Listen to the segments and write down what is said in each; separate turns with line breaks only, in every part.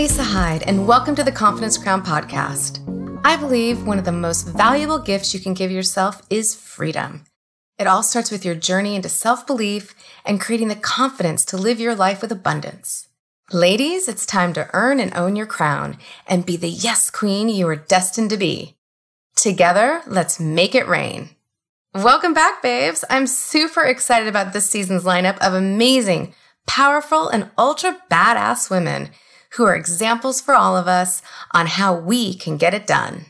Lisa Hyde, and welcome to the Confidence Crown podcast. I believe one of the most valuable gifts you can give yourself is freedom. It all starts with your journey into self belief and creating the confidence to live your life with abundance. Ladies, it's time to earn and own your crown and be the yes queen you are destined to be. Together, let's make it rain. Welcome back, babes. I'm super excited about this season's lineup of amazing, powerful, and ultra badass women who are examples for all of us on how we can get it done.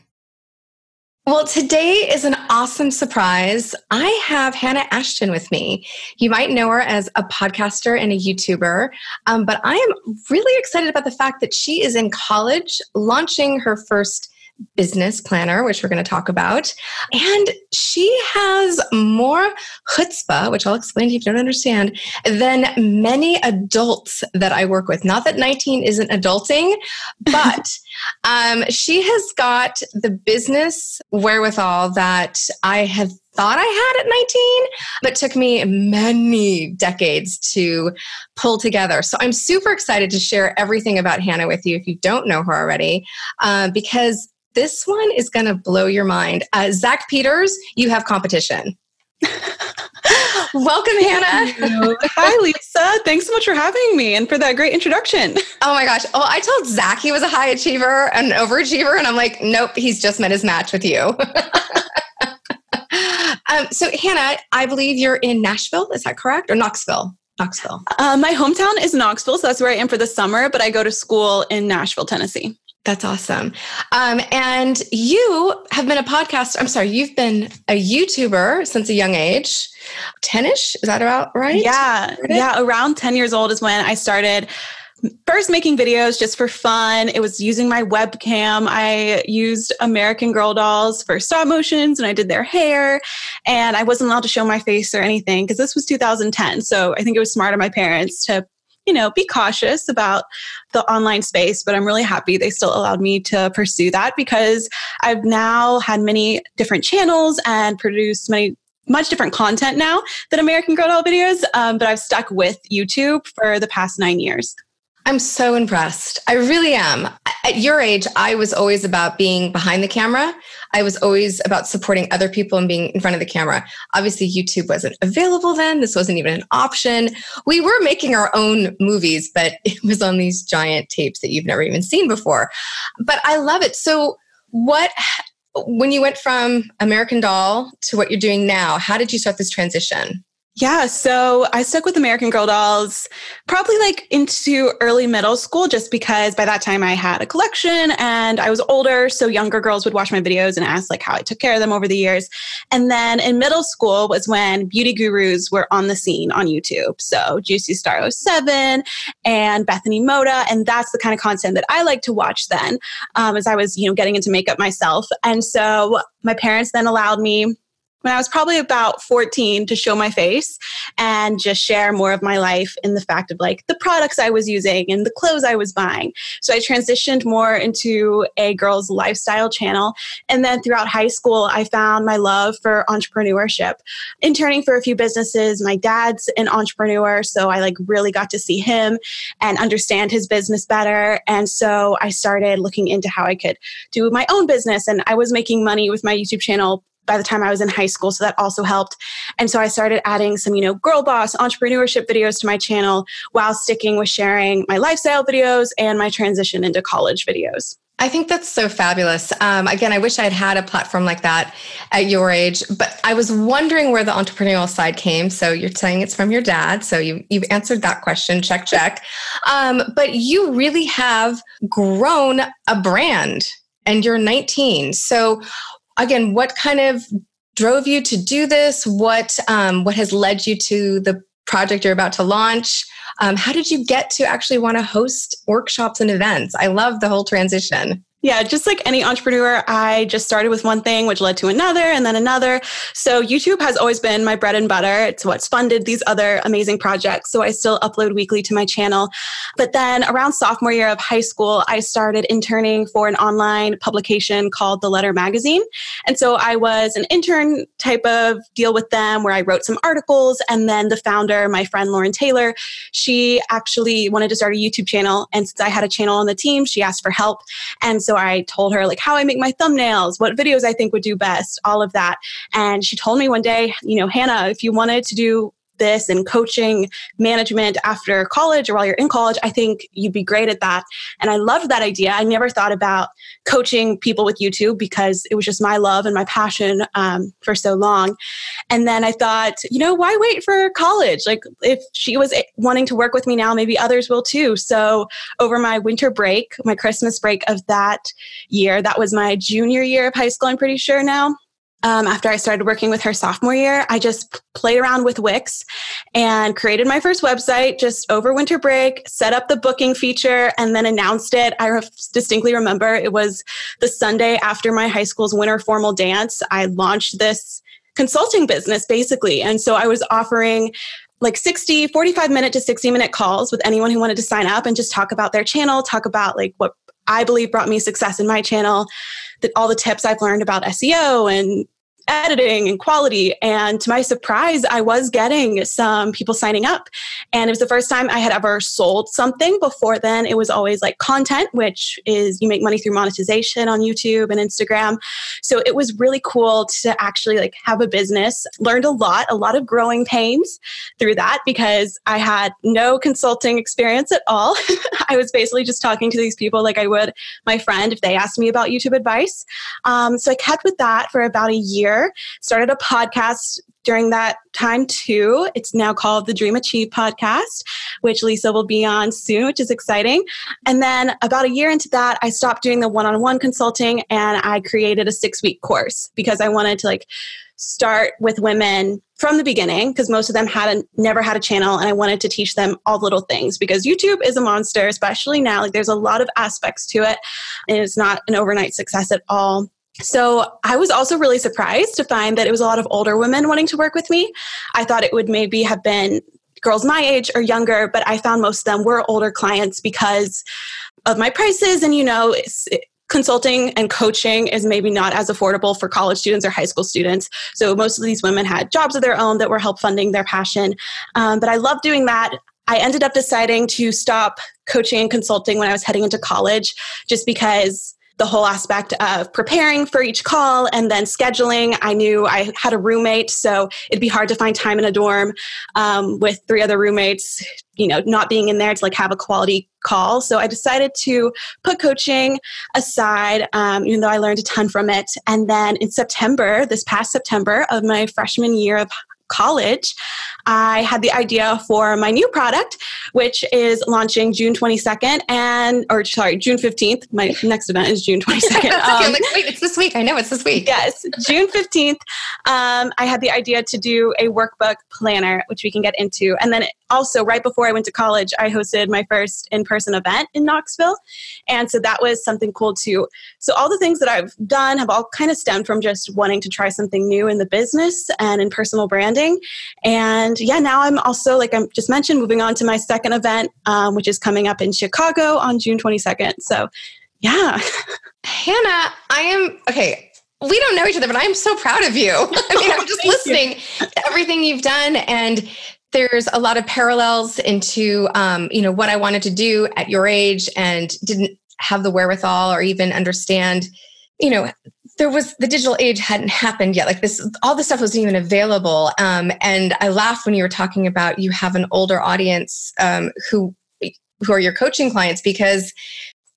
Well, today is an awesome surprise. I have Hannah Ashton with me. You might know her as a podcaster and a YouTuber, um, but I am really excited about the fact that she is in college launching her first business planner, which we're going to talk about. And she has more chutzpah, which I'll explain if you don't understand, than many adults that I work with. Not that 19 isn't adulting, but um, she has got the business wherewithal that I have thought I had at 19, but took me many decades to pull together. So I'm super excited to share everything about Hannah with you if you don't know her already, uh, because this one is going to blow your mind. Uh, Zach Peters, you have competition. Welcome, Hannah.
Hi, Lisa. Thanks so much for having me and for that great introduction.
Oh my gosh. Oh, I told Zach he was a high achiever and overachiever, and I'm like, nope, he's just met his match with you. um, so, Hannah, I believe you're in Nashville. Is that correct? Or Knoxville? Knoxville.
Uh, my hometown is Knoxville, so that's where I am for the summer, but I go to school in Nashville, Tennessee.
That's awesome. Um, and you have been a podcast. I'm sorry, you've been a YouTuber since a young age. 10 ish? Is that about right?
Yeah. Yeah. Around 10 years old is when I started first making videos just for fun. It was using my webcam. I used American Girl dolls for stop motions and I did their hair. And I wasn't allowed to show my face or anything because this was 2010. So I think it was smart of my parents to you know, be cautious about the online space, but I'm really happy they still allowed me to pursue that because I've now had many different channels and produced many much different content now than American Girl Doll videos, um, but I've stuck with YouTube for the past nine years.
I'm so impressed. I really am. At your age, I was always about being behind the camera. I was always about supporting other people and being in front of the camera. Obviously, YouTube wasn't available then. This wasn't even an option. We were making our own movies, but it was on these giant tapes that you've never even seen before. But I love it. So, what, when you went from American Doll to what you're doing now, how did you start this transition?
Yeah, so I stuck with American Girl dolls probably like into early middle school just because by that time I had a collection and I was older, so younger girls would watch my videos and ask like how I took care of them over the years. And then in middle school was when beauty gurus were on the scene on YouTube. So Juicy Star 07 and Bethany Mota and that's the kind of content that I like to watch then um, as I was, you know, getting into makeup myself. And so my parents then allowed me when I was probably about 14 to show my face and just share more of my life in the fact of like the products I was using and the clothes I was buying. So I transitioned more into a girl's lifestyle channel. And then throughout high school, I found my love for entrepreneurship. Interning for a few businesses, my dad's an entrepreneur. So I like really got to see him and understand his business better. And so I started looking into how I could do my own business. And I was making money with my YouTube channel by the time I was in high school. So that also helped. And so I started adding some, you know, girl boss entrepreneurship videos to my channel while sticking with sharing my lifestyle videos and my transition into college videos.
I think that's so fabulous. Um, again, I wish I'd had a platform like that at your age, but I was wondering where the entrepreneurial side came. So you're saying it's from your dad. So you, you've answered that question. Check, check. Um, but you really have grown a brand and you're 19. So again, what kind of drove you to do this? What um, what has led you to the project you're about to launch? Um, how did you get to actually want to host workshops and events? I love the whole transition.
Yeah, just like any entrepreneur, I just started with one thing, which led to another and then another. So YouTube has always been my bread and butter. It's what's funded these other amazing projects. So I still upload weekly to my channel. But then around sophomore year of high school, I started interning for an online publication called The Letter Magazine. And so I was an intern type of deal with them where I wrote some articles. And then the founder, my friend Lauren Taylor, she actually wanted to start a YouTube channel. And since I had a channel on the team, she asked for help. And so so I told her like how I make my thumbnails, what videos I think would do best, all of that. And she told me one day, you know, Hannah, if you wanted to do this and coaching management after college or while you're in college, I think you'd be great at that. And I loved that idea. I never thought about coaching people with YouTube because it was just my love and my passion um, for so long. And then I thought, you know, why wait for college? Like, if she was wanting to work with me now, maybe others will too. So, over my winter break, my Christmas break of that year, that was my junior year of high school, I'm pretty sure now um, after I started working with her sophomore year, I just played around with Wix and created my first website just over winter break, set up the booking feature, and then announced it. I re- distinctly remember it was the Sunday after my high school's winter formal dance. I launched this consulting business basically. And so I was offering like 60, 45 minute to 60 minute calls with anyone who wanted to sign up and just talk about their channel, talk about like what I believe brought me success in my channel, that all the tips I've learned about SEO and editing and quality. And to my surprise, I was getting some people signing up. And it was the first time I had ever sold something. Before then, it was always like content, which is you make money through monetization on YouTube and Instagram. So it was really cool to actually like have a business. Learned a lot, a lot of growing pains through that because I had no consulting experience at all. I was basically just talking to these people like I would my friend if they asked me about YouTube advice. Um, so I kept with that for about a year year. Started a podcast during that time too. It's now called the Dream Achieve podcast, which Lisa will be on soon, which is exciting. And then about a year into that, I stopped doing the one on one consulting and I created a six week course because I wanted to like start with women from the beginning because most of them had a, never had a channel and I wanted to teach them all the little things because YouTube is a monster, especially now. Like there's a lot of aspects to it and it's not an overnight success at all. So I was also really surprised to find that it was a lot of older women wanting to work with me. I thought it would maybe have been girls my age or younger, but I found most of them were older clients because of my prices. And, you know, consulting and coaching is maybe not as affordable for college students or high school students. So most of these women had jobs of their own that were help funding their passion. Um, but I love doing that. I ended up deciding to stop coaching and consulting when I was heading into college just because the whole aspect of preparing for each call and then scheduling. I knew I had a roommate, so it'd be hard to find time in a dorm um, with three other roommates, you know, not being in there to like have a quality call. So I decided to put coaching aside, um, even though I learned a ton from it. And then in September, this past September of my freshman year of college, I had the idea for my new product, which is launching June 22nd and, or sorry, June 15th. My next event is June 22nd.
okay. um, like, wait, it's this week. I know it's this week.
Yes, June 15th. Um, I had the idea to do a workbook planner, which we can get into. And then also, right before I went to college, I hosted my first in person event in Knoxville. And so that was something cool too. So, all the things that I've done have all kind of stemmed from just wanting to try something new in the business and in personal branding. And yeah, now I'm also, like I just mentioned, moving on to my second event, um, which is coming up in Chicago on June 22nd. So, yeah.
Hannah, I am okay we don't know each other, but I'm so proud of you. I mean, I'm just listening you. to everything you've done and there's a lot of parallels into um, you know what I wanted to do at your age and didn't have the wherewithal or even understand. You know, there was the digital age hadn't happened yet. Like this, all this stuff wasn't even available. Um, and I laughed when you were talking about you have an older audience um, who who are your coaching clients because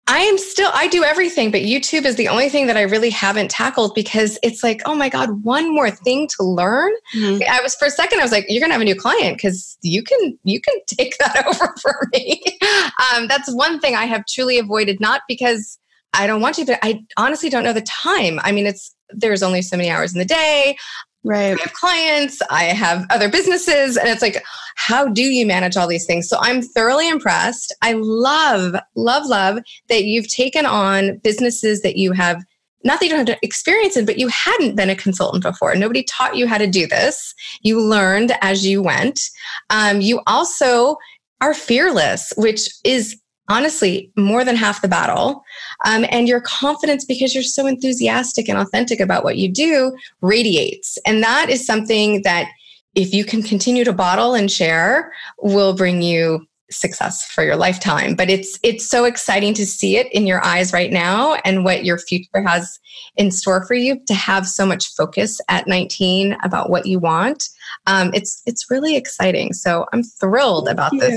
I am still, I do everything, but YouTube is the only thing that I really haven't tackled because it's like, oh my God, one more thing to learn. Mm-hmm. I was for a second, I was like, you're gonna have a new client because you can you can take that over for me. um, that's one thing I have truly avoided, not because I don't want to, but I honestly don't know the time. I mean, it's there's only so many hours in the day.
Right.
I have clients, I have other businesses, and it's like, how do you manage all these things? So I'm thoroughly impressed. I love, love, love that you've taken on businesses that you have not that you don't have experience in, but you hadn't been a consultant before. Nobody taught you how to do this. You learned as you went. Um, you also are fearless, which is honestly more than half the battle. Um, and your confidence, because you're so enthusiastic and authentic about what you do, radiates. And that is something that if you can continue to bottle and share, will bring you success for your lifetime. But it's it's so exciting to see it in your eyes right now and what your future has in store for you to have so much focus at 19 about what you want. Um, it's it's really exciting. So i'm thrilled about
thank
this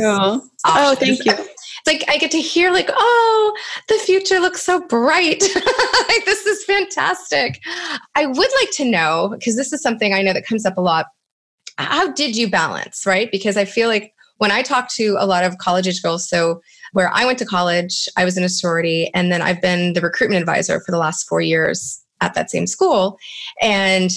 oh thank you
like I get to hear like, oh, the future looks so bright. like this is fantastic. I would like to know because this is something I know that comes up a lot. How did you balance, right? Because I feel like when I talk to a lot of college age girls, so where I went to college, I was in a sorority, and then I've been the recruitment advisor for the last four years at that same school. And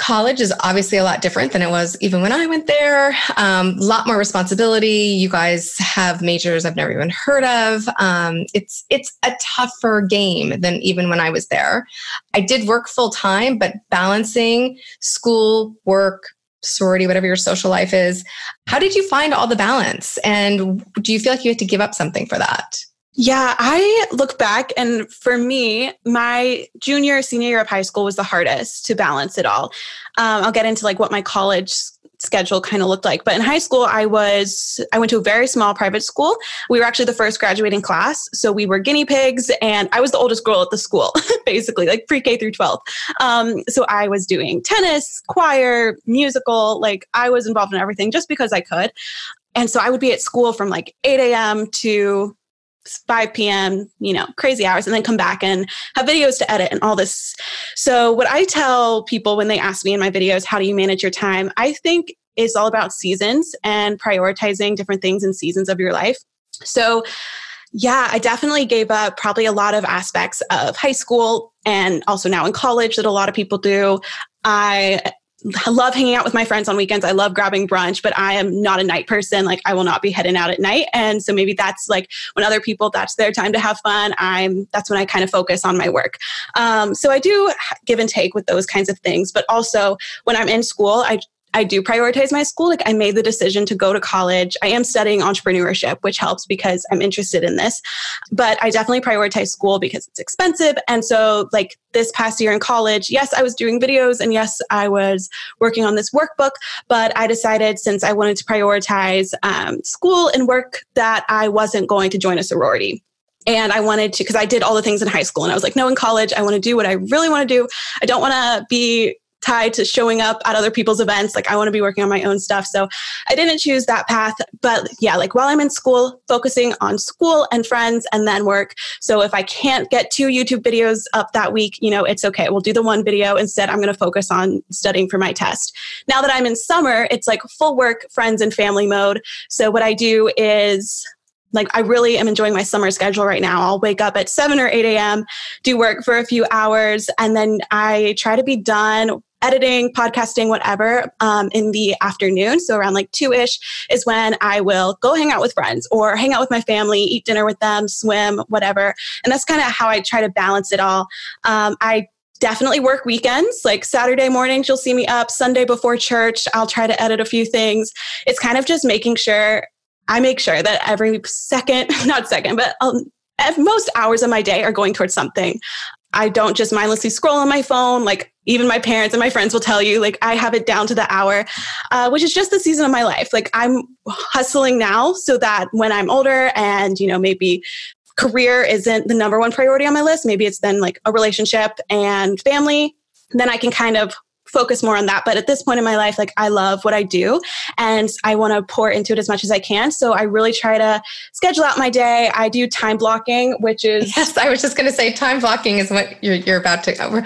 college is obviously a lot different than it was even when I went there. A um, lot more responsibility. You guys have majors I've never even heard of. Um, it's it's a tougher game than even when I was there. I did work full time, but balancing school, work, sorority, whatever your social life is, how did you find all the balance? And do you feel like you had to give up something for that?
Yeah, I look back and for me, my junior, senior year of high school was the hardest to balance it all. Um, I'll get into like what my college schedule kind of looked like. But in high school, I was I went to a very small private school. We were actually the first graduating class, so we were guinea pigs, and I was the oldest girl at the school, basically like pre K through twelve. Um, so I was doing tennis, choir, musical, like I was involved in everything just because I could. And so I would be at school from like 8 a.m. to 5 p.m., you know, crazy hours, and then come back and have videos to edit and all this. So, what I tell people when they ask me in my videos, how do you manage your time? I think it's all about seasons and prioritizing different things in seasons of your life. So, yeah, I definitely gave up probably a lot of aspects of high school and also now in college that a lot of people do. I I love hanging out with my friends on weekends. I love grabbing brunch, but I am not a night person. Like I will not be heading out at night. And so maybe that's like when other people, that's their time to have fun. I'm, that's when I kind of focus on my work. Um, so I do give and take with those kinds of things. But also when I'm in school, I I do prioritize my school. Like I made the decision to go to college. I am studying entrepreneurship, which helps because I'm interested in this. But I definitely prioritize school because it's expensive. And so, like this past year in college, yes, I was doing videos and yes, I was working on this workbook. But I decided since I wanted to prioritize um, school and work that I wasn't going to join a sorority and I wanted to because I did all the things in high school and I was like no in college I want to do what I really want to do I don't want to be tied to showing up at other people's events. Like I want to be working on my own stuff. So I didn't choose that path. But yeah, like while I'm in school, focusing on school and friends and then work. So if I can't get two YouTube videos up that week, you know, it's okay. We'll do the one video. Instead, I'm going to focus on studying for my test. Now that I'm in summer, it's like full work, friends, and family mode. So what I do is like I really am enjoying my summer schedule right now. I'll wake up at 7 or 8 a.m., do work for a few hours, and then I try to be done editing, podcasting, whatever, um, in the afternoon. So around like two ish is when I will go hang out with friends or hang out with my family, eat dinner with them, swim, whatever. And that's kind of how I try to balance it all. Um, I definitely work weekends like saturday mornings you'll see me up sunday before church i'll try to edit a few things it's kind of just making sure i make sure that every second not second but um, most hours of my day are going towards something I don't just mindlessly scroll on my phone. Like even my parents and my friends will tell you, like I have it down to the hour, uh, which is just the season of my life. Like I'm hustling now so that when I'm older and, you know, maybe career isn't the number one priority on my list, maybe it's then like a relationship and family, then I can kind of focus more on that. But at this point in my life, like I love what I do and I want to pour into it as much as I can. So I really try to schedule out my day. I do time blocking, which is
yes. I was just going to say time blocking is what you're you're about to cover.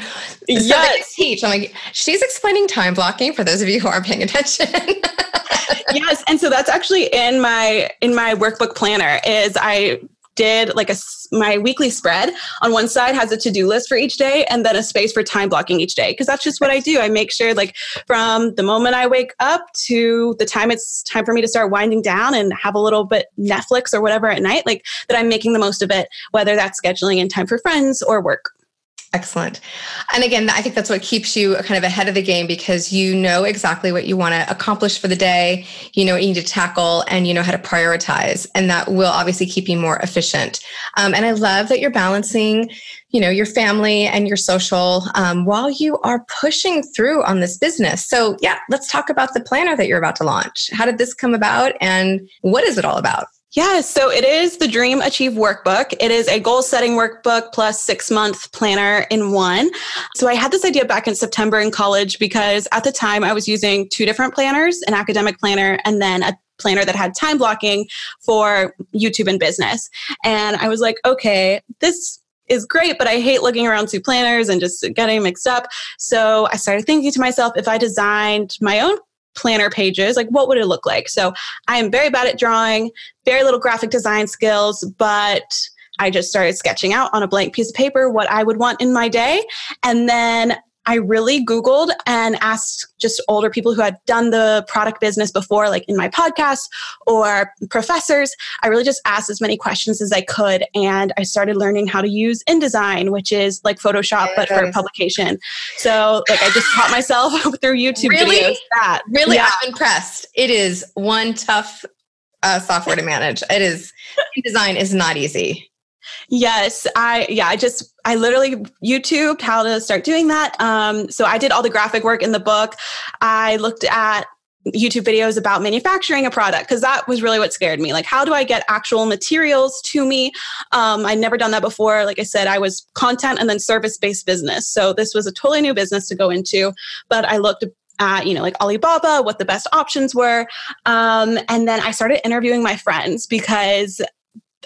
Yes. teach. I'm like she's explaining time blocking for those of you who aren't paying attention.
yes, and so that's actually in my in my workbook planner. Is I did like a my weekly spread on one side has a to-do list for each day and then a space for time blocking each day because that's just what I do. I make sure like from the moment I wake up to the time it's time for me to start winding down and have a little bit Netflix or whatever at night, like that I'm making the most of it, whether that's scheduling in time for friends or work.
Excellent. And again, I think that's what keeps you kind of ahead of the game because you know exactly what you want to accomplish for the day, you know what you need to tackle, and you know how to prioritize. And that will obviously keep you more efficient. Um, and I love that you're balancing, you know, your family and your social um, while you are pushing through on this business. So, yeah, let's talk about the planner that you're about to launch. How did this come about and what is it all about?
Yes, so it is the Dream Achieve Workbook. It is a goal setting workbook plus six month planner in one. So I had this idea back in September in college because at the time I was using two different planners an academic planner and then a planner that had time blocking for YouTube and business. And I was like, okay, this is great, but I hate looking around two planners and just getting mixed up. So I started thinking to myself, if I designed my own planner pages like what would it look like? So i am very bad at drawing very little graphic design skills but i just started sketching out on a blank piece of paper what i would want in my day. And then I really Googled and asked just older people who had done the product business before, like in my podcast or professors. I really just asked as many questions as I could. And I started learning how to use InDesign, which is like Photoshop, but for publication. So, like, I just taught myself through YouTube
really?
videos that.
Really? Yeah. I'm impressed. It is one tough uh, software to manage. It is, InDesign is not easy.
Yes, I yeah, I just I literally YouTube how to start doing that. Um, so I did all the graphic work in the book. I looked at YouTube videos about manufacturing a product because that was really what scared me. Like, how do I get actual materials to me? Um, I'd never done that before. Like I said, I was content and then service based business. So this was a totally new business to go into. But I looked at you know like alibaba what the best options were um, and then i started interviewing my friends because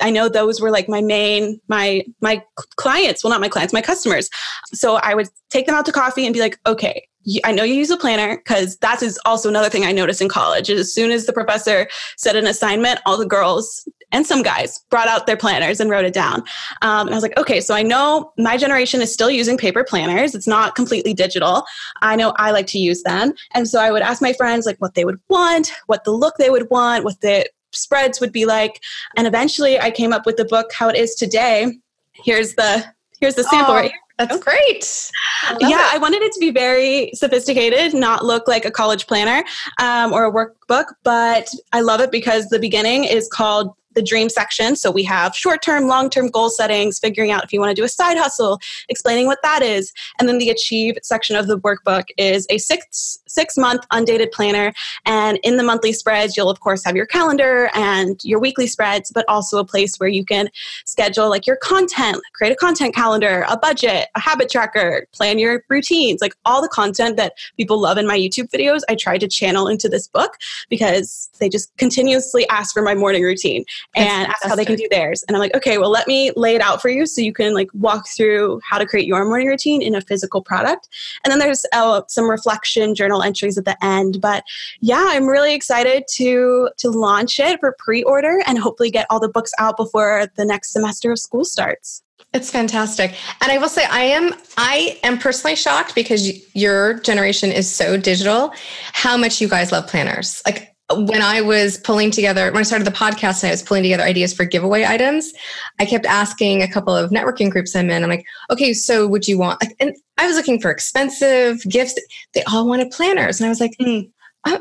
I know those were like my main my my clients, well not my clients, my customers. So I would take them out to coffee and be like, "Okay, I know you use a planner because that is also another thing I noticed in college. As soon as the professor said an assignment, all the girls and some guys brought out their planners and wrote it down. Um, and I was like, okay, so I know my generation is still using paper planners. It's not completely digital. I know I like to use them. And so I would ask my friends like what they would want, what the look they would want, what the spreads would be like. And eventually I came up with the book How It Is Today. Here's the here's the sample oh, right here.
That's great.
I yeah, it. I wanted it to be very sophisticated, not look like a college planner um, or a workbook, but I love it because the beginning is called the dream section. So we have short term, long term goal settings, figuring out if you want to do a side hustle, explaining what that is. And then the achieve section of the workbook is a six, six month undated planner. And in the monthly spreads, you'll of course have your calendar and your weekly spreads, but also a place where you can schedule like your content, create a content calendar, a budget, a habit tracker, plan your routines, like all the content that people love in my YouTube videos. I tried to channel into this book because they just continuously ask for my morning routine and ask how they can do theirs. And I'm like, okay, well, let me lay it out for you so you can like walk through how to create your morning routine in a physical product. And then there's uh, some reflection journal entries at the end. But yeah, I'm really excited to to launch it for pre-order and hopefully get all the books out before the next semester of school starts.
It's fantastic. And I will say I am I am personally shocked because your generation is so digital how much you guys love planners. Like when I was pulling together, when I started the podcast and I was pulling together ideas for giveaway items, I kept asking a couple of networking groups I'm in. I'm like, okay, so would you want, and I was looking for expensive gifts. They all wanted planners. And I was like, mm, uh,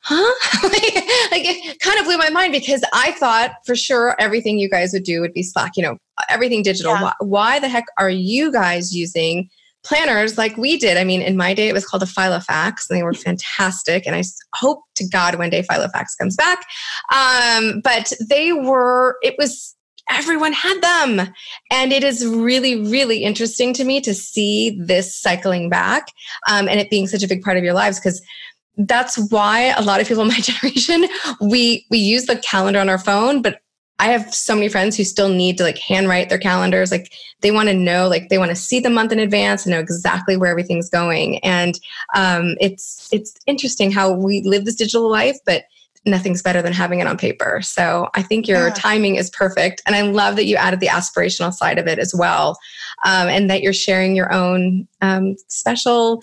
huh? like, it kind of blew my mind because I thought for sure everything you guys would do would be Slack, you know, everything digital. Yeah. Why, why the heck are you guys using planners like we did. I mean, in my day, it was called a Filofax, and they were fantastic. And I hope to God one day Filofax comes back. Um, but they were, it was, everyone had them. And it is really, really interesting to me to see this cycling back um, and it being such a big part of your lives because that's why a lot of people in my generation we we use the calendar on our phone but I have so many friends who still need to like handwrite their calendars. Like they want to know, like they want to see the month in advance and know exactly where everything's going. And um, it's it's interesting how we live this digital life, but nothing's better than having it on paper. So I think your yeah. timing is perfect. And I love that you added the aspirational side of it as well. Um, and that you're sharing your own um, special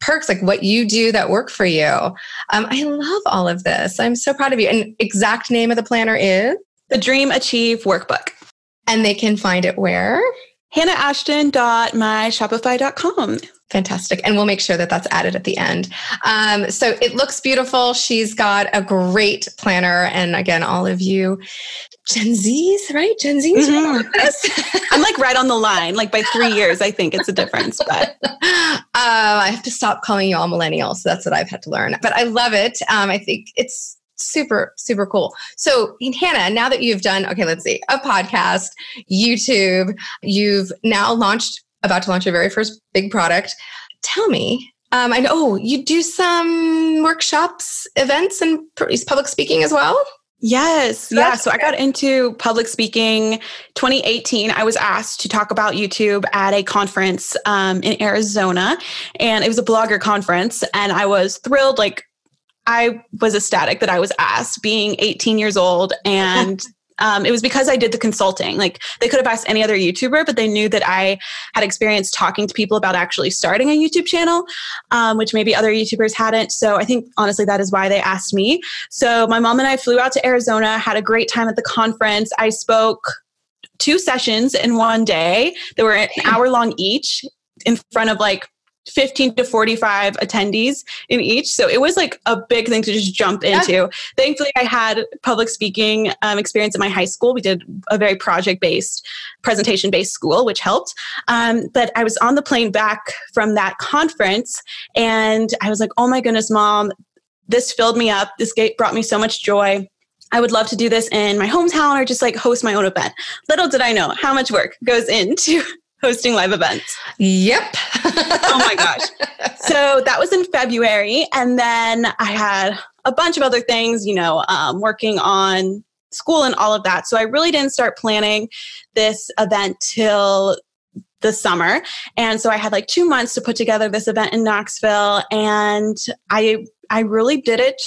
perks, like what you do that work for you. Um, I love all of this. I'm so proud of you. And exact name of the planner is?
The Dream Achieve Workbook.
And they can find it where?
hannahashton.myshopify.com.
Fantastic. And we'll make sure that that's added at the end. Um, so it looks beautiful. She's got a great planner. And again, all of you Gen Zs, right? Gen Zs.
Mm-hmm. I'm like right on the line. Like by three years, I think it's a difference. But uh,
I have to stop calling you all millennials. So that's what I've had to learn. But I love it. Um, I think it's super super cool so hannah now that you've done okay let's see a podcast youtube you've now launched about to launch your very first big product tell me um, i know oh, you do some workshops events and public speaking as well
Yes. Yeah. So I got into public speaking 2018. I was asked to talk about YouTube at a conference um, in Arizona, and it was a blogger conference. And I was thrilled. Like, I was ecstatic that I was asked, being 18 years old, and um, it was because I did the consulting. Like they could have asked any other YouTuber, but they knew that I had experience talking to people about actually starting a YouTube channel, um, which maybe other YouTubers hadn't. So I think honestly that is why they asked me. So my mom and I flew out to Arizona, had a great time at the conference. I spoke two sessions in one day. They were an hour long each in front of like 15 to 45 attendees in each. So it was like a big thing to just jump into. Yeah. Thankfully, I had public speaking um, experience at my high school. We did a very project based, presentation based school, which helped. Um, but I was on the plane back from that conference and I was like, oh my goodness, mom, this filled me up. This brought me so much joy. I would love to do this in my hometown or just like host my own event. Little did I know how much work goes into hosting live events.
Yep.
oh my gosh. So that was in February. And then I had a bunch of other things, you know, um, working on school and all of that. So I really didn't start planning this event till the summer. And so I had like two months to put together this event in Knoxville. And I I really did it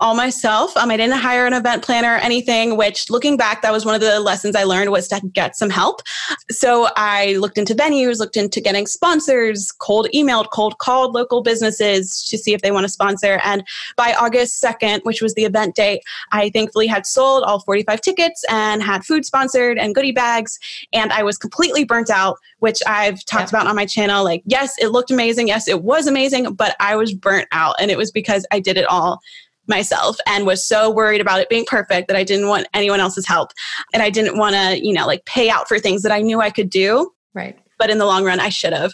all myself. Um, I didn't hire an event planner or anything, which looking back, that was one of the lessons I learned was to get some help. So I looked into venues, looked into getting sponsors, cold emailed, cold called local businesses to see if they want to sponsor. And by August 2nd, which was the event date, I thankfully had sold all 45 tickets and had food sponsored and goodie bags. And I was completely burnt out, which I've talked about on my channel. Like, yes, it looked amazing. Yes, it was amazing, but I was burnt out. And it was because I did it all myself and was so worried about it being perfect that I didn't want anyone else's help. And I didn't want to, you know, like pay out for things that I knew I could do.
Right.
But in the long run, I should have.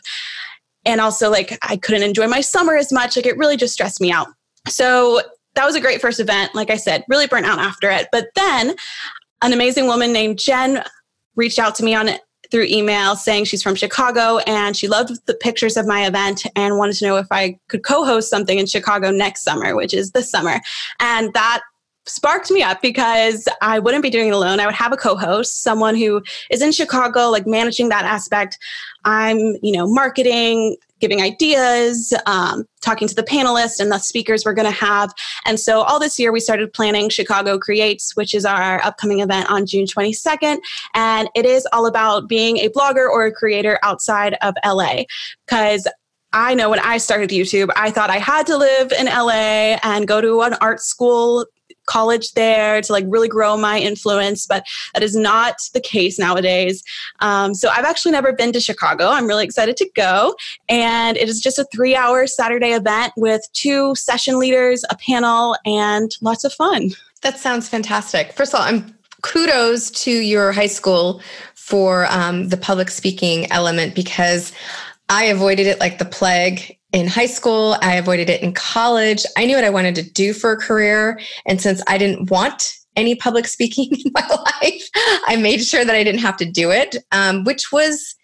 And also, like, I couldn't enjoy my summer as much. Like, it really just stressed me out. So that was a great first event. Like I said, really burnt out after it. But then an amazing woman named Jen reached out to me on through email saying she's from Chicago and she loved the pictures of my event and wanted to know if I could co host something in Chicago next summer, which is this summer. And that sparked me up because I wouldn't be doing it alone. I would have a co-host, someone who is in Chicago, like managing that aspect. I'm, you know, marketing, giving ideas, um, talking to the panelists and the speakers we're going to have. And so all this year we started planning Chicago Creates, which is our upcoming event on June 22nd. And it is all about being a blogger or a creator outside of LA. Because I know when I started YouTube, I thought I had to live in LA and go to an art school college there to like really grow my influence, but that is not the case nowadays. Um, so I've actually never been to Chicago. I'm really excited to go. And it is just a three hour Saturday event with two session leaders, a panel, and lots of fun.
That sounds fantastic. First of all, I'm kudos to your high school for um, the public speaking element because I avoided it like the plague in high school. I avoided it in college. I knew what I wanted to do for a career. And since I didn't want any public speaking in my life, I made sure that I didn't have to do it, um, which was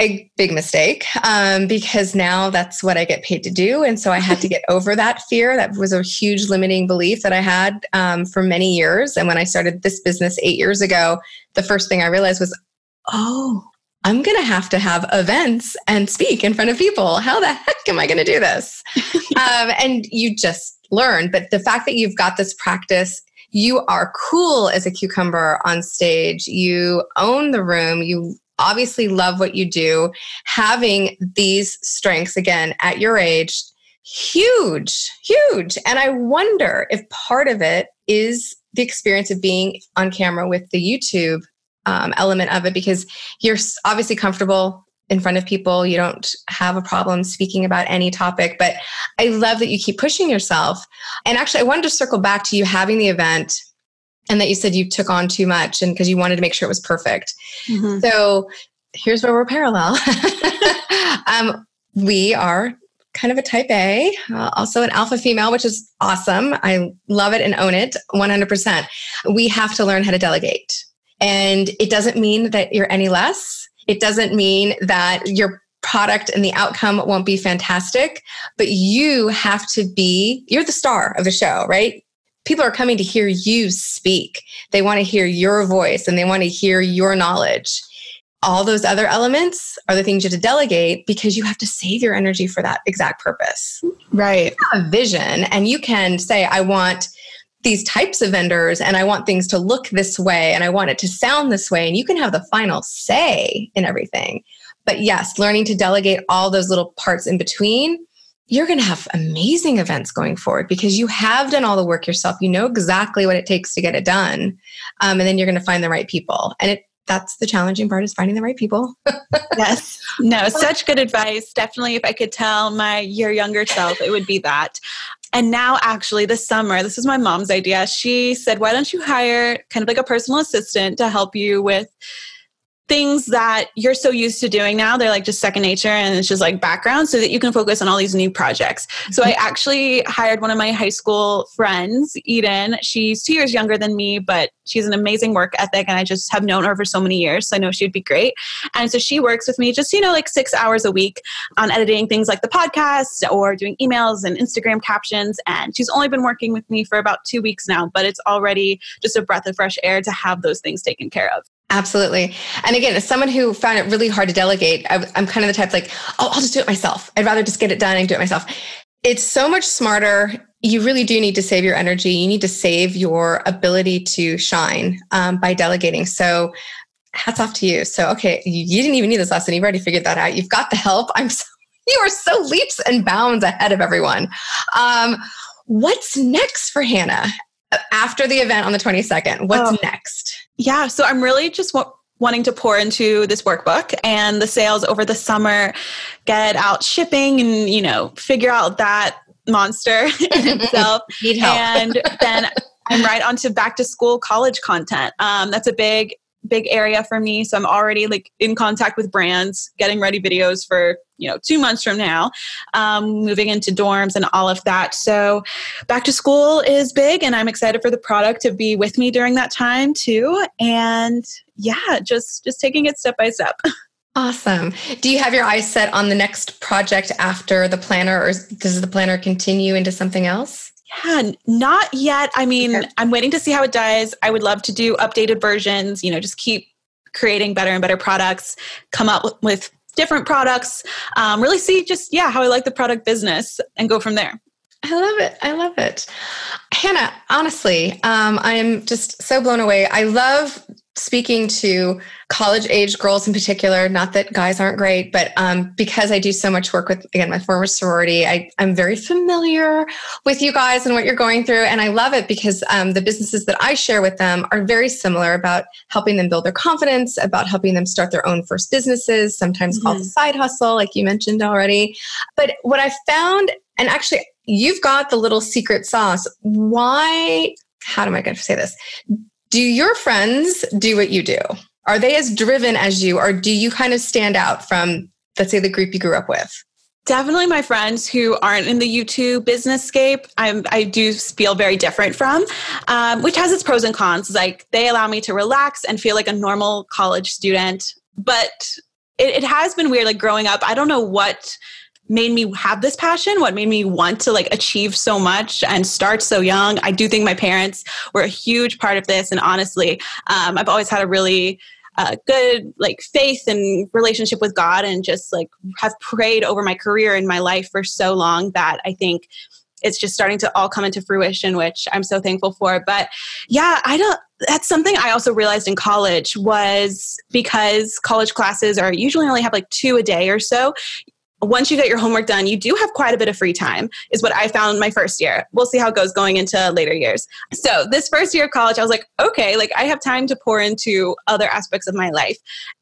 a big mistake um, because now that's what I get paid to do. And so I had to get over that fear. That was a huge limiting belief that I had um, for many years. And when I started this business eight years ago, the first thing I realized was, oh, I'm going to have to have events and speak in front of people. How the heck am I going to do this? um, and you just learn. But the fact that you've got this practice, you are cool as a cucumber on stage. You own the room. You obviously love what you do. Having these strengths again at your age, huge, huge. And I wonder if part of it is the experience of being on camera with the YouTube um, element of it because you're obviously comfortable in front of people. You don't have a problem speaking about any topic, but I love that you keep pushing yourself. And actually, I wanted to circle back to you having the event and that you said you took on too much and because you wanted to make sure it was perfect. Mm-hmm. So here's where we're parallel. um, we are kind of a type A, uh, also an alpha female, which is awesome. I love it and own it 100%. We have to learn how to delegate. And it doesn't mean that you're any less. It doesn't mean that your product and the outcome won't be fantastic, but you have to be, you're the star of the show, right? People are coming to hear you speak. They want to hear your voice and they want to hear your knowledge. All those other elements are the things you have to delegate because you have to save your energy for that exact purpose.
Right.
a vision and you can say, I want these types of vendors and I want things to look this way and I want it to sound this way. And you can have the final say in everything. But yes, learning to delegate all those little parts in between, you're going to have amazing events going forward because you have done all the work yourself. You know exactly what it takes to get it done. Um, and then you're going to find the right people. And it, that's the challenging part is finding the right people.
yes. No, such good advice. Definitely, if I could tell my year younger self, it would be that. And now, actually, this summer, this was my mom's idea. She said, Why don't you hire kind of like a personal assistant to help you with things that you're so used to doing now they're like just second nature and it's just like background so that you can focus on all these new projects. So i mm-hmm. actually hired one of my high school friends eden. She's two years younger than me but she's an amazing work ethic and i just have known her for so many years so i know she'd be great. And so she works with me just you know like six hours a week on editing things like the podcast or doing emails and instagram captions. And she's only been working with me for about two weeks now but it's already just a breath of fresh air to have those things taken care of
Absolutely. And again, as someone who found it really hard to delegate, I, am kind of the type like, oh, I'll just do it myself. I'd rather just get it done and do it myself. It's so much smarter. You really do need to save your energy. You need to save your ability to shine um, by delegating. So, hats off to you. So, okay, you, you, didn't even need this lesson. You've already figured that out. You've got the help. I'm so, you are so leaps and bounds ahead of everyone. Um, what's next for Hannah after the event on the 22nd? What's oh. next?
Yeah, so I'm really just wa- wanting to pour into this workbook and the sales over the summer, get out shipping and, you know, figure out that monster itself. and then I'm right onto back to school college content. Um, that's a big big area for me. So I'm already like in contact with brands, getting ready videos for you know two months from now, um, moving into dorms and all of that. So back to school is big, and I'm excited for the product to be with me during that time too. And yeah, just just taking it step by step.
Awesome. Do you have your eyes set on the next project after the planner, or does the planner continue into something else?
Yeah, not yet. I mean, okay. I'm waiting to see how it does. I would love to do updated versions, you know, just keep creating better and better products, come up with different products, um, really see just, yeah, how I like the product business and go from there.
I love it. I love it. Hannah, honestly, um, I'm just so blown away. I love speaking to college age girls in particular not that guys aren't great but um, because i do so much work with again my former sorority I, am very familiar with you guys and what you're going through and i love it because um, the businesses that i share with them are very similar about helping them build their confidence about helping them start their own first businesses sometimes mm-hmm. called side hustle like you mentioned already. But what i found and actually you've got the little secret sauce. Why how am i going to say this do your friends do what you do? Are they as driven as you, or do you kind of stand out from, let's say, the group you grew up with?
Definitely my friends who aren't in the YouTube business scape, I'm, I do feel very different from, um, which has its pros and cons. Like they allow me to relax and feel like a normal college student. But it, it has been weird, like growing up, I don't know what made me have this passion what made me want to like achieve so much and start so young i do think my parents were a huge part of this and honestly um, i've always had a really uh, good like faith and relationship with God and just like have prayed over my career and my life for so long that I think it's just starting to all come into fruition, which I'm so thankful for. But yeah, I don't, that's something I also realized in college was because college classes are usually only have like two a day or so once you get your homework done, you do have quite a bit of free time, is what I found my first year. We'll see how it goes going into later years. So, this first year of college, I was like, okay, like I have time to pour into other aspects of my life.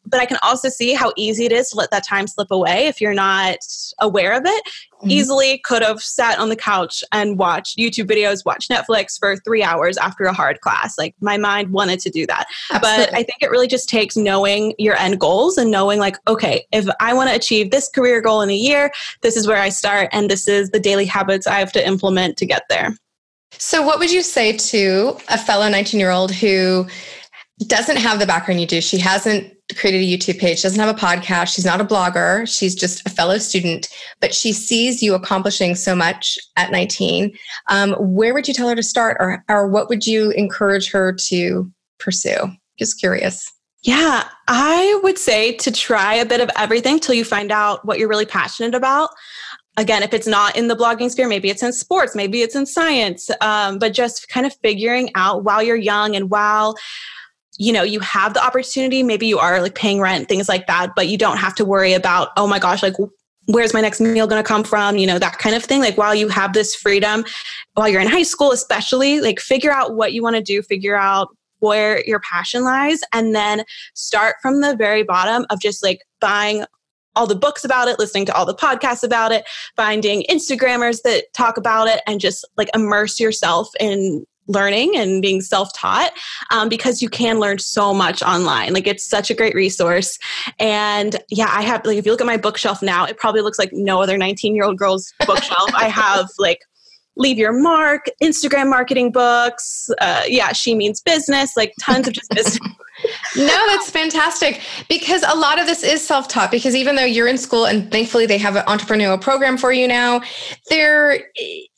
But I can also see how easy it is to let that time slip away if you're not aware of it mm-hmm. easily could have sat on the couch and watched YouTube videos, watched Netflix for three hours after a hard class. Like my mind wanted to do that. Absolutely. But I think it really just takes knowing your end goals and knowing, like, okay, if I want to achieve this career goal in a year, this is where I start, and this is the daily habits I have to implement to get there.
So, what would you say to a fellow 19 year old who doesn't have the background you do? She hasn't created a YouTube page, doesn't have a podcast, she's not a blogger, she's just a fellow student, but she sees you accomplishing so much at 19. Um, where would you tell her to start, or, or what would you encourage her to pursue? Just curious.
Yeah, I would say to try a bit of everything till you find out what you're really passionate about. Again, if it's not in the blogging sphere, maybe it's in sports, maybe it's in science, um, but just kind of figuring out while you're young and while you know you have the opportunity maybe you are like paying rent things like that but you don't have to worry about oh my gosh like where's my next meal going to come from you know that kind of thing. Like while you have this freedom while you're in high school especially like figure out what you want to do figure out where your passion lies and then start from the very bottom of just like buying all the books about it, listening to all the podcasts about it, finding Instagrammers that talk about it, and just like immerse yourself in learning and being self-taught um, because you can learn so much online. Like it's such a great resource. And yeah i have like if you look at my bookshelf now it probably looks like no other 19 year old girl's bookshelf. I have like leave your mark instagram marketing books uh, yeah she means business like tons of just business.
No, that's fantastic. Because a lot of this is self taught. Because even though you're in school and thankfully they have an entrepreneurial program for you now, there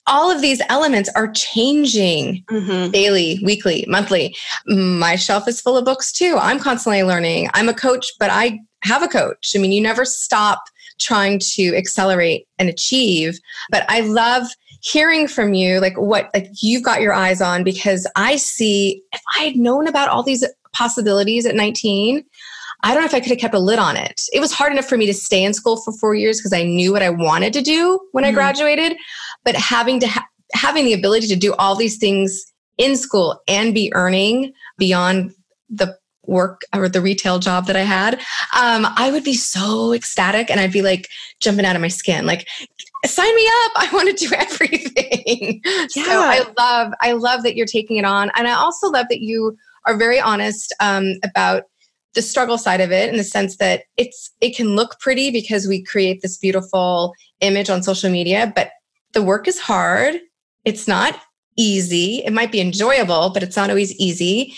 all of these elements are changing mm-hmm. daily, weekly, monthly. My shelf is full of books too. I'm constantly learning. I'm a coach, but I have a coach. I mean, you never stop trying to accelerate and achieve. But I love hearing from you, like what like you've got your eyes on, because I see if I had known about all these possibilities at 19, I don't know if I could have kept a lid on it. It was hard enough for me to stay in school for four years because I knew what I wanted to do when mm-hmm. I graduated. But having to ha- having the ability to do all these things in school and be earning beyond the work or the retail job that I had, um, I would be so ecstatic and I'd be like jumping out of my skin. Like, sign me up. I want to do everything. Yeah. So I love, I love that you're taking it on. And I also love that you are very honest um, about the struggle side of it in the sense that it's it can look pretty because we create this beautiful image on social media but the work is hard. It's not easy. It might be enjoyable but it's not always easy.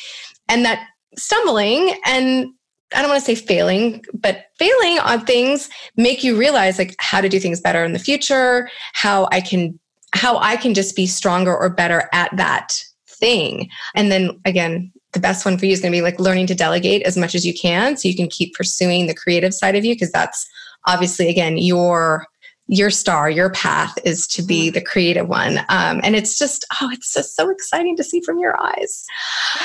And that stumbling and I don't want to say failing, but failing on things make you realize like how to do things better in the future, how I can how I can just be stronger or better at that thing. And then again, the best one for you is going to be like learning to delegate as much as you can so you can keep pursuing the creative side of you because that's obviously again your your star your path is to be mm-hmm. the creative one. Um, and it's just oh it's just so exciting to see from your eyes.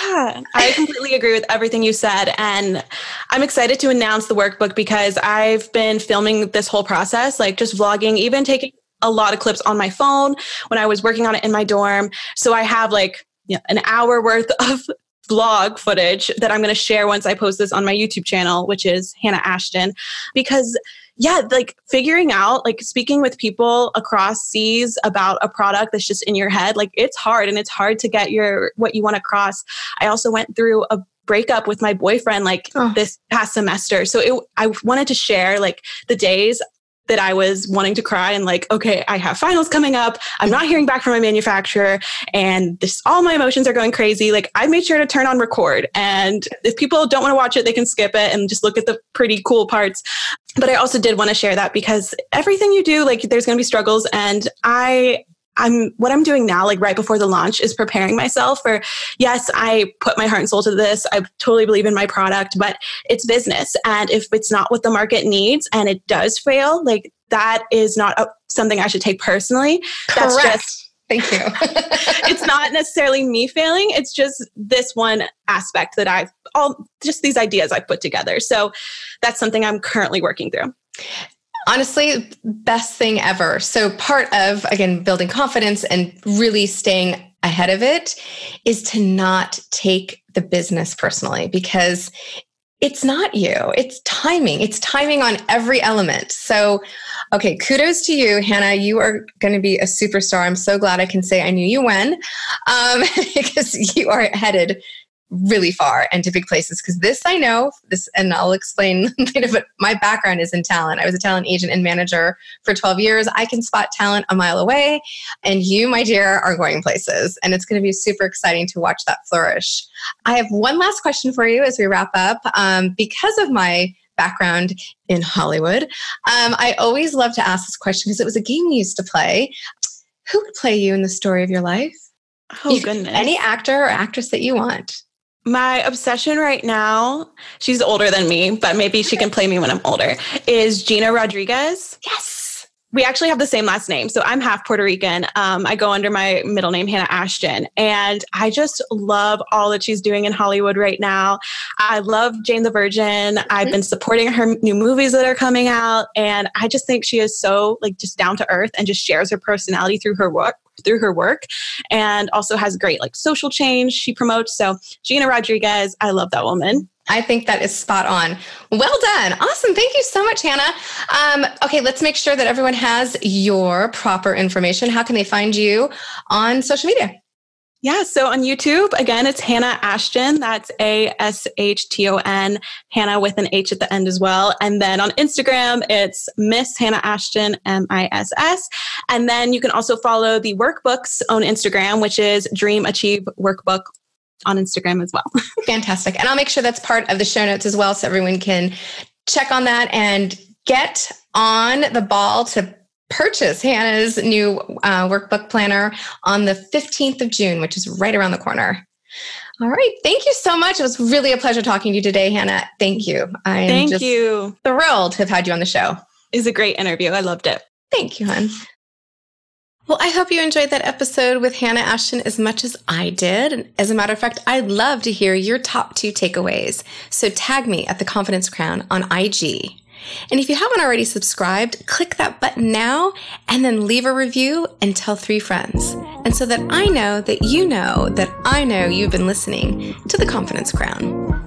Yeah i completely agree with everything you said and i'm excited to announce the workbook because i've been filming this whole process like just vlogging even taking a lot of clips on my phone when i was working on it in my dorm. So i have like you know, an hour worth of vlog footage that I'm going to share once I post this on my YouTube channel, which is Hannah Ashton, because yeah, like figuring out, like speaking with people across seas about a product that's just in your head, like it's hard and it's hard to get your what you want across. I also went through a breakup with my boyfriend like oh. this past semester. So it, I wanted to share like the days that I was wanting to cry and like, okay, I have finals coming up. I'm not hearing back from my manufacturer and this all my emotions are going crazy. Like I made sure to turn on record. And if people don't want to watch it, they can skip it and just look at the pretty cool parts. But I also did want to share that because everything you do, like there's going to be struggles and I I'm what I'm doing now, like right before the launch, is preparing myself for yes, I put my heart and soul to this. I totally believe in my product, but it's business. And if it's not what the market needs and it does fail, like that is not a, something I should take personally.
Correct.
That's just
Thank you.
it's not necessarily me failing. It's just this one aspect that I've all just these ideas I've put together. So that's something I'm currently working through.
Honestly, best thing ever. So part of again building confidence and really staying ahead of it is to not take the business personally because it's not you. It's timing. It's timing on every element. So, okay, kudos to you, Hannah. You are going to be a superstar. I'm so glad I can say I knew you when, um, because you are headed really far and to big places because this I know this and I'll explain later but my background is in talent. I was a talent agent and manager for 12 years. I can spot talent a mile away and you my dear are going places and it's going to be super exciting to watch that flourish. I have one last question for you as we wrap up um, because of my background in Hollywood. Um, I always love to ask this question because it was a game we used to play. Who would play you in the story of your life?
Oh, goodness.
Any actor or actress that you want.
My obsession right now, she's older than me, but maybe she can play me when I'm older, is Gina Rodriguez.
Yes.
We actually have the same last name. So I'm half Puerto Rican. Um, I go under my middle name, Hannah Ashton. And I just love all that she's doing in Hollywood right now. I love Jane the Virgin. I've been supporting her new movies that are coming out. And I just think she is so like just down to earth and just shares her personality through her work through her work and also has great like social change she promotes. So Gina Rodriguez, I love that woman.
I think that is spot on. Well done. Awesome. Thank you so much, Hannah. Um, okay, let's make sure that everyone has your proper information. How can they find you on social media?
Yeah, so on YouTube, again, it's Hannah Ashton. That's A S H T O N, Hannah with an H at the end as well. And then on Instagram, it's Miss Hannah Ashton, M I S S. And then you can also follow the workbooks on Instagram, which is Dream Achieve Workbook on Instagram as well.
Fantastic. And I'll make sure that's part of the show notes as well so everyone can check on that and get on the ball to purchase Hannah's new uh, workbook planner on the 15th of June, which is right around the corner. All right. Thank you so much. It was really a pleasure talking to you today, Hannah. Thank you.
I'm Thank you.
Thrilled to have had you on the show.
It was a great interview. I loved it.
Thank you, hon. Well, I hope you enjoyed that episode with Hannah Ashton as much as I did. And as a matter of fact, I'd love to hear your top two takeaways. So tag me at the Confidence Crown on IG. And if you haven't already subscribed, click that button now and then leave a review and tell three friends. And so that I know that you know that I know you've been listening to the Confidence Crown.